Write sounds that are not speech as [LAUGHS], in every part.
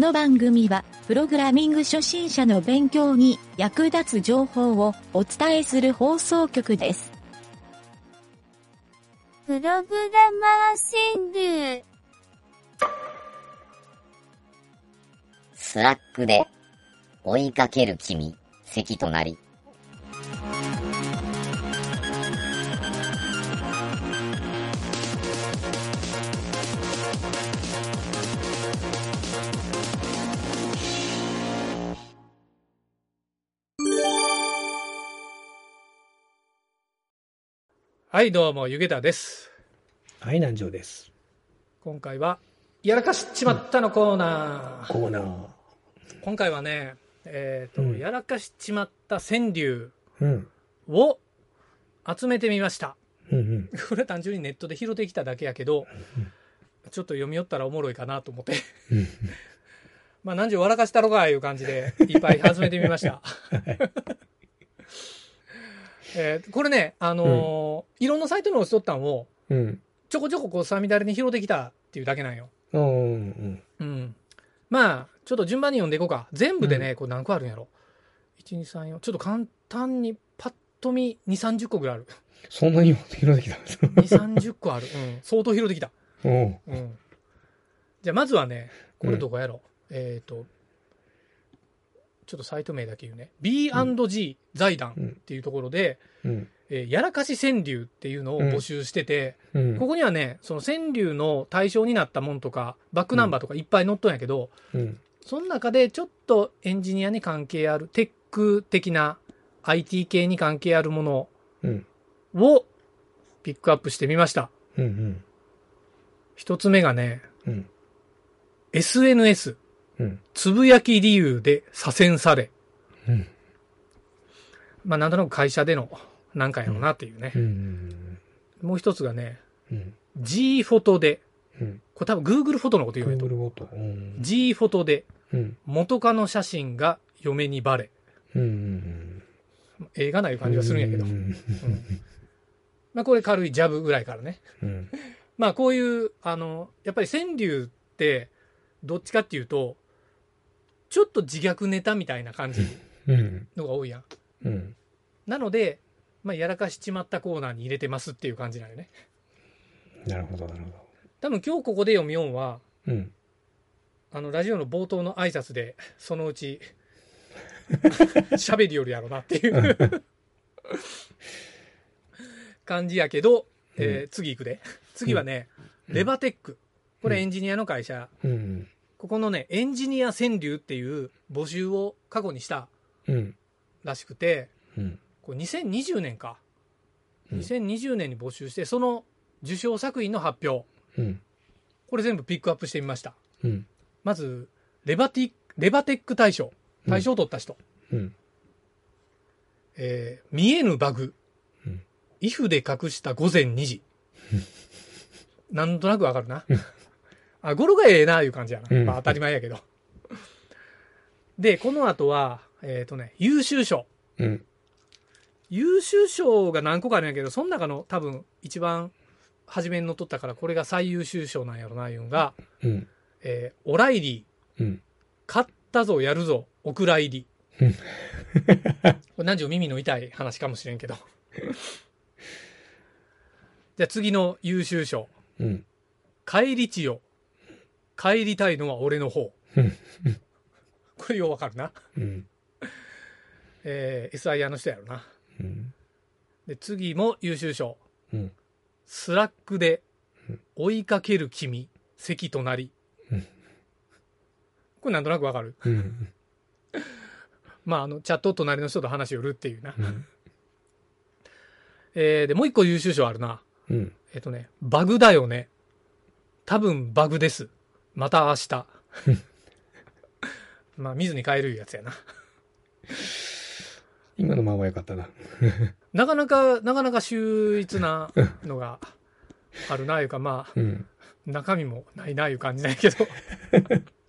の番組は、プログラミング初心者の勉強に役立つ情報をお伝えする放送局です。プログラマー川柳。 Slack で追いかける君、席となり。はい、どうも、ゆげたです。はい、南條です。今回は、やらかしちまったのコーナー。コーナー。今回はね、えっ、と、うんやらかしちまった川柳うん。を集めてみました。うんうん。これは単純にネットで拾ってきただけやけど、ちょっと読み寄ったらおもろいかなと思って。うん [LAUGHS] まあ、何時笑かしたろかいう感じで、いっぱい集めてみました。[LAUGHS] えーこれね、あのーいろんなサイトに押しとったんを、うん。ちょこちょここう、さみだれに拾ってきたっていうだけなんよ。うん。うん。うん。まあ、ちょっと順番に読んでいこうか。全部でね、これ何個あるんやろ。1、2、3、4。ちょっと簡単にパッと見2、30個ぐらいある。そんなに拾ってきたんですか？2、30個ある。うん。相当拾ってきた。おううん。じゃあまずはね、これどこやろ。えっ、と、ちょっとサイト名だけ言うね。B&G 財団っていうところで、うん。えーやらかし川柳っていうのを募集してて、うん。ここにはね、その川柳の対象になったもんとか、バックナンバーとかいっぱい載っとんやけど、うん。その中でちょっとエンジニアに関係ある、テック的な IT 系に関係あるものうん。をピックアップしてみました。うん。うん。一つ目がね、うん。SNS、うん。つぶやき理由で左遷され。うん。まあなんとなく会社でのなんかやろうなっていうねう。ん。もう一つがね、うん。G フォトで、うん。これ多分 Google フォトのこと言うんやと Google ごと。うん。G フォトでうん。元カノ写真が嫁にバレ。うん。映画ないう感じがするんやけど。ううんん。まあこれ軽いジャブぐらいからね。うん。まあこういう、あの、やっぱり川柳って、どっちかっていうと、ちょっと自虐ネタみたいな感じうん。のが多いやん。うん。なので、まあやらかしちまったコーナーに入れてますっていう感じなんよね。なるほど、なるほ多分今日ここで読みよんは、ど。うん。あのラジオの冒頭の挨拶で、[LAUGHS] そのうち、[LAUGHS] 喋りよるやろなっていう感じやけど、えー次行くで。次はね、レバテック。これエンジニアの会社。うん。ここのね、エンジニア川柳っていう募集を過去にしたうん。らしくて、うん。これ2020年か。うん2020年に募集して、その受賞作品の発表。うん。これ全部ピックアップしてみました。うん。まず、レバティ、レバテック大賞。大賞を取った人。うん。えー見えぬバグ。うんイフで隠した午前2時。[LAUGHS] なんとなくわかるな。あ、語呂がええな、いう感じやな。うんまあ当たり前やけど。[LAUGHS] で、この後は、えっ、とね、優秀賞。うん。優秀賞が何個かあるんやけど、その中の多分一番初めにのっとったから、これが最優秀賞なんやろな、いうのが、うん。えーオライリー、うん。勝ったぞ、やるぞ、お蔵入り。うん [LAUGHS] これ何時耳の痛い話かもしれんけど。[LAUGHS] じゃあ次の優秀賞。うん。帰り地よ。帰りたいのは俺の方うん。これようわかるな。うん。えー、SIR の人やろな。うん。で、次も優秀賞。うん。Slack でうん追いかける君、席となり。うんこれなんとなくわかる？うん。[LAUGHS] まあ、あの、チャット隣の人と話しよるっていうな。うん。[LAUGHS] えー、で、もう一個優秀賞あるな。うん。えっ、とね、バグだよね。多分バグです。また明日。[LAUGHS] まあ、水に変えるやつやな。今のままよかったな。[LAUGHS] なかなか、なかなか秀逸なのがあるな、いうか、まあ、うん。中身もないな、いう感じなんやけど。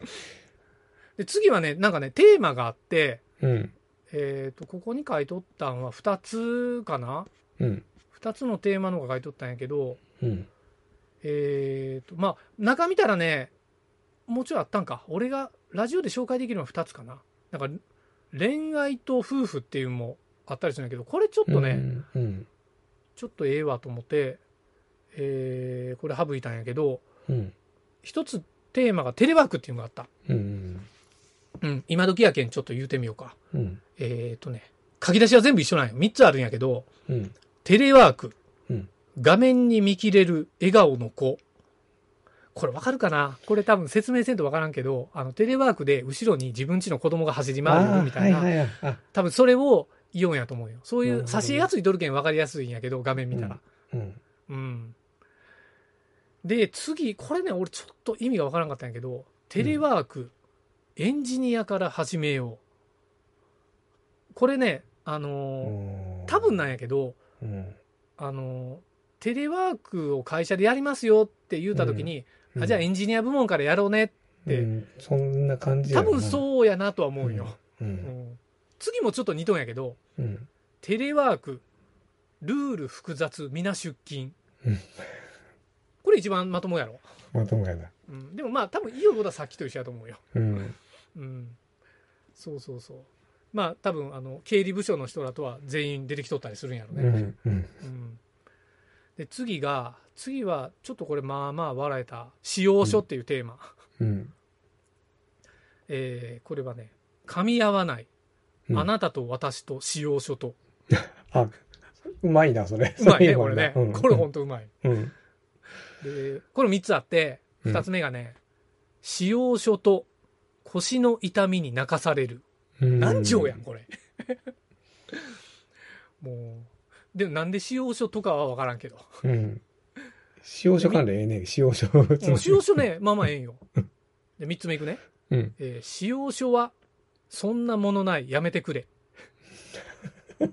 [LAUGHS] で、次はね、なんかね、テーマがあって、うん。えっ、と、ここに書いとったんは2つかな？うん。2つのテーマのが書いとったんやけど、うん。えっ、と、まあ、中見たらね、もうちょいあったんか。俺がラジオで紹介できるのは2つかな。なんか、恋愛と夫婦っていうのもあったりするんだけど、これちょっとね、うん。うん。ちょっとええわと思って、えーこれ省いたんやけど、うん。一つテーマがテレワークっていうのがあった。うん。うん、今時やけんちょっと言うてみようか。うん。えっ、とね、書き出しは全部一緒なんよ。3つあるんやけど、うん。テレワーク、うん画面に見切れる笑顔の子。これわかるかな？これ多分説明せんとわからんけど、あの、テレワークで後ろに自分家の子供が走り回るみたいな、あーはいはいはい。あ、多分それを言うんやと思うよ。そういう挿絵がついとるけんわかりやすいんやけど、画面見たら。うん。うん。で、次、これね、俺ちょっと意味がわからんかったんやけど、テレワーク、エンジニアから始めよう。これね、あのー多分なんやけど、うん。あのーテレワークを会社でやりますよって言った時に、あじゃあエンジニア部門からやろうね。てうん、そんな感じや多分そうやなとは思うよ。う。うんん次もちょっと似とんやけど、うん。テレワーク、ルール複雑、皆出勤うん。これ一番まともやろ？まともやな。うん、でもまあ多分いいよことはさっきと一緒やと思うよ。うん。うん。そうそうそう。まあ多分あの経理部署の人らとは全員出てきとったりするんやろね。うん。うん。うん。で次が次はちょっとこれまあまあ笑えた使用書っていうテーマ。うん。えーこれはね噛み合わない、うんあなたと私と使用書と [LAUGHS] あ、うまいな、それ。うまいねこれね、なうんこれほんとうまい。うん。でこれ3つあってうん2つ目がね、使用書と腰の痛みに泣かされる。うん何条やん、これ。[LAUGHS] もう。でもなんで使用書とかは分からんけど。うん。使用書関連ええね使用書。もう使用書ね、まあまあええんよ。で、3つ目いくね。うん。えー使用書は、そんなものない、やめてくれ。っ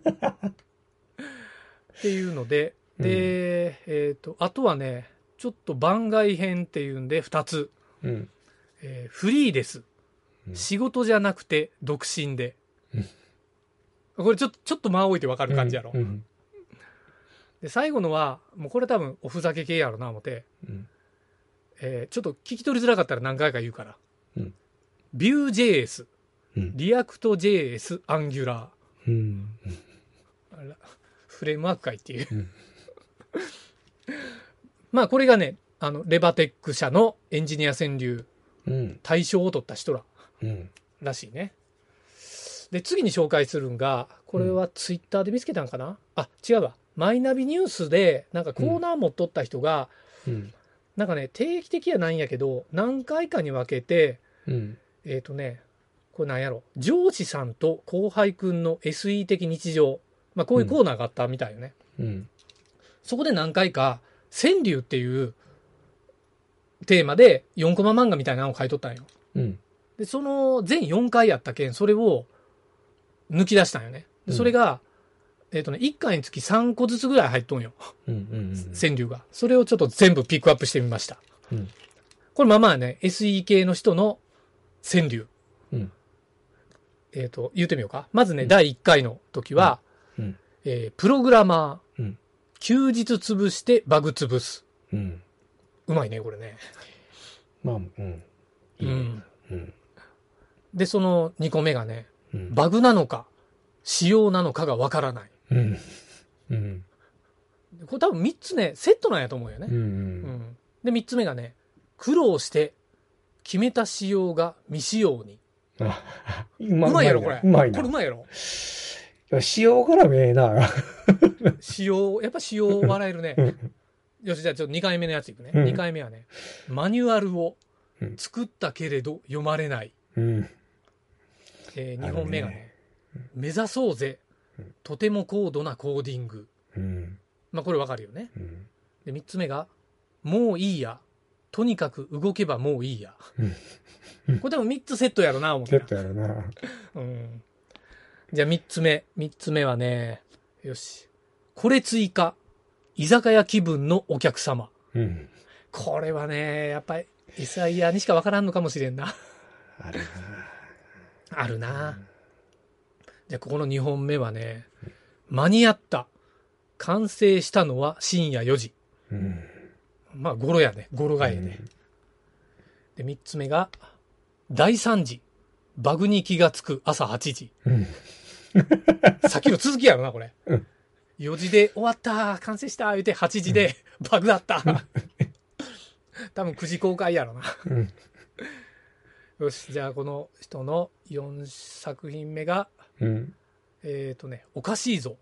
ていうので、で、えっ、と、あとはね、ちょっと番外編っていうんで2つ。うん。えーフリーです。うん仕事じゃなくて独身でうん。これちょっと、ちょっと間置いてわかる感じやろ。うん。で、最後のは、もうこれ多分おふざけ系やろな、思って。うん。えーちょっと聞き取りづらかったら何回か言うから。うんビュー JS、うん。 React JS、 Angular うん。ー。あらフレームワーク会っていう。うん [LAUGHS] まあこれがね、あの、レバテック社のエンジニア川柳うん。大賞を取った人らうん。らしいね。で、次に紹介するんが、これはツイッターで見つけたんかな、あ、違うわ。マイナビニュースで、なんかコーナー持っとった人が、うん。なんかね、定期的やないんやけど、何回かに分けて、うん。えっ、とね、これなんやろ、上司さんと後輩くんの SE 的日常。まあこういうコーナーがあったみたいよね。うん。そこで何回か、川柳っていうテーマで4コマ漫画みたいなのを書いとったんよ。うん。で、その全4回やったけん、それを抜き出したんよね。それが、えっ、とね、1回につき3個ずつぐらい入っとんよ。うん。うん。川柳が。それをちょっと全部ピックアップしてみました。うんこれまあまあね、SE 系の人の川柳。うん。えっ、と、言うてみようか。まずね、うん第1回の時は、うん。えープログラマー、うん休日潰してバグ潰す。うん。うまいね、これね。まあ、うん。いいん。で、その2個目がね、うん。バグなのか、仕様なのかがわからない。うん。うん。これ多分3つね、セットなんやと思うよね。うん。うんで、3つ目がね、苦労して決めた仕様が未使用に。あ、ううまいやろ、これ。うまいな。これうまいやろ。仕様からめえな。仕様、やっぱ仕様笑えるね。[LAUGHS] よし、じゃあちょっと2回目のやついくね。うん2回目はね、マニュアルをうん作ったけれど読まれない。うん。え2あるね本目がね、目指そうぜうん。とても高度なコーディング。うん。まあこれわかるよね。うん。で、3つ目が、もういいや。とにかく動けばもういいや。うんこれ多分3つセットやろな、思ってセットやろな。うん。じゃあ3つ目。3つ目はね、よし。これ追加。居酒屋気分のお客様。うん。これはね、やっぱり、イサイヤにしかわからんのかもしれんな。あるな。あるな。じゃあここの2本目はね、間に合った。完成したのは深夜4時。うん。まあ、語呂やね。語呂がええね。で、3つ目が、大惨事。バグに気がつく朝8時。うん。さっきの続きやろな、これ。うん4時で終わった、完成した、言うて8時でバグだった。多分9時公開やろな。うん。よし、じゃあこの人の4作品目が、うん。えっ、とね、おかしいぞ。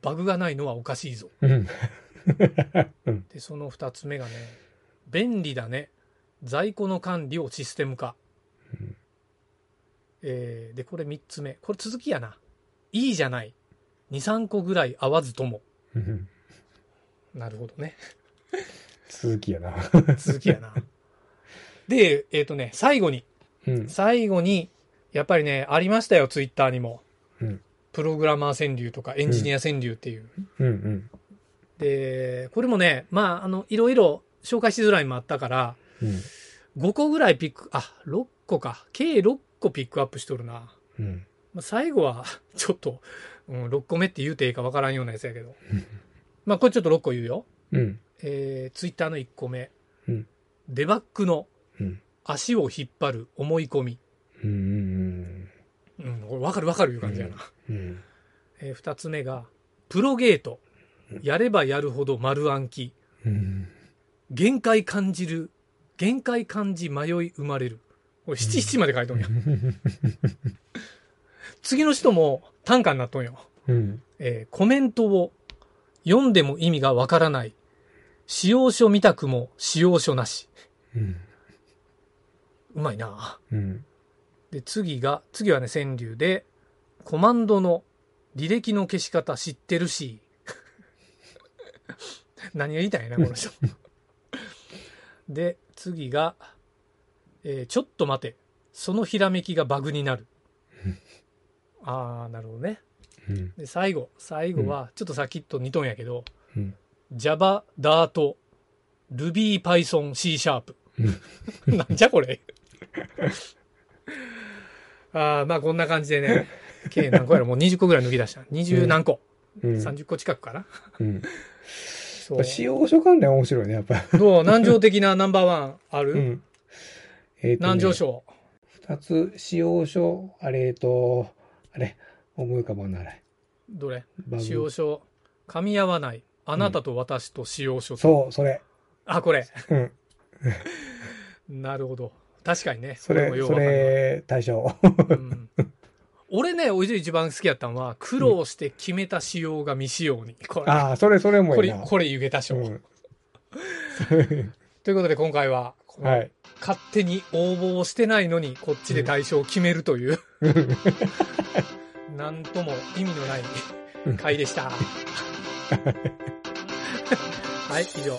バグがないのはおかしいぞ。うん。で、その2つ目がね、便利だね。在庫の管理をシステム化。えーで、これ3つ目。これ続きやな。いいじゃない。2、3個ぐらい合わずとも。うん。なるほどね。続きやな。続きやな。で、えっ、とね、最後に、うん。最後に、やっぱりね、ありましたよ、ツイッターにも。うん。プログラマー川柳とかエンジニア川柳っていう。うん。うん。で、これもね、まあ、あの、いろいろ紹介しづらいのもあったから、うん。5個ぐらいピック、あ、6個か。計6個ピックアップしとるな。うん。まあ、最後は、[LAUGHS] ちょっと、うん、6個目って言うていいかわからんようなやつやけど。まあ、これちょっと6個言うよ。うん。えー、ツイッターの1個目。うんデバッグのうん。足を引っ張る思い込み。うん。うん、これ分かる分かるいう感じやな。うん。えー、2つ目が、プロゲート。やればやるほど丸暗記。うん。限界感じる。限界感じ迷い生まれる。これ七七まで書いとんや。次の人も短歌になっとんよ。うん。えーコメントを読んでも意味がわからない。使用書見たくも使用書なし。うん。うまいな。うん。で、次が、次はね、川柳で、コマンドの履歴の消し方知ってるし。[LAUGHS] 何が言いたいな、この人。[LAUGHS] で、次が、えーちょっと待て。そのひらめきがバグになる。あー、なるほどね。うん。で、最後。最後は、ちょっとさっきと似とんやけど、うん。Java、Dart、Ruby、Python、C シャープ。なんじゃこれ。[LAUGHS] ああ、まあこんな感じでね、[LAUGHS] 計何個やろもう20個ぐらい抜き出した。20何個、うん。?30 個近くかなうん。[LAUGHS] そう。使用書関連面白いね、やっぱ。どう？南條的なナンバーワンある、うん。えっとね南條賞。二つ、使用書、あれ、えっと、あれ、思い浮かばない。どれ？使用書。噛み合わない。あなたと私と使用書。そう、それ。あ、これ。うん。[LAUGHS] なるほど。確かにね。それ、それ、対象。うん俺ね、おいで一番好きやったのは、苦労して決めた仕様が未使用に。これ、ああ、それ、それもこれ、いいな。これ湯げた賞、うん。[LAUGHS] ということで今回は、はい。勝手に応募をしてないのに、こっちで対象を決めるという、なんとも意味のない回でした。[LAUGHS] はい、以上。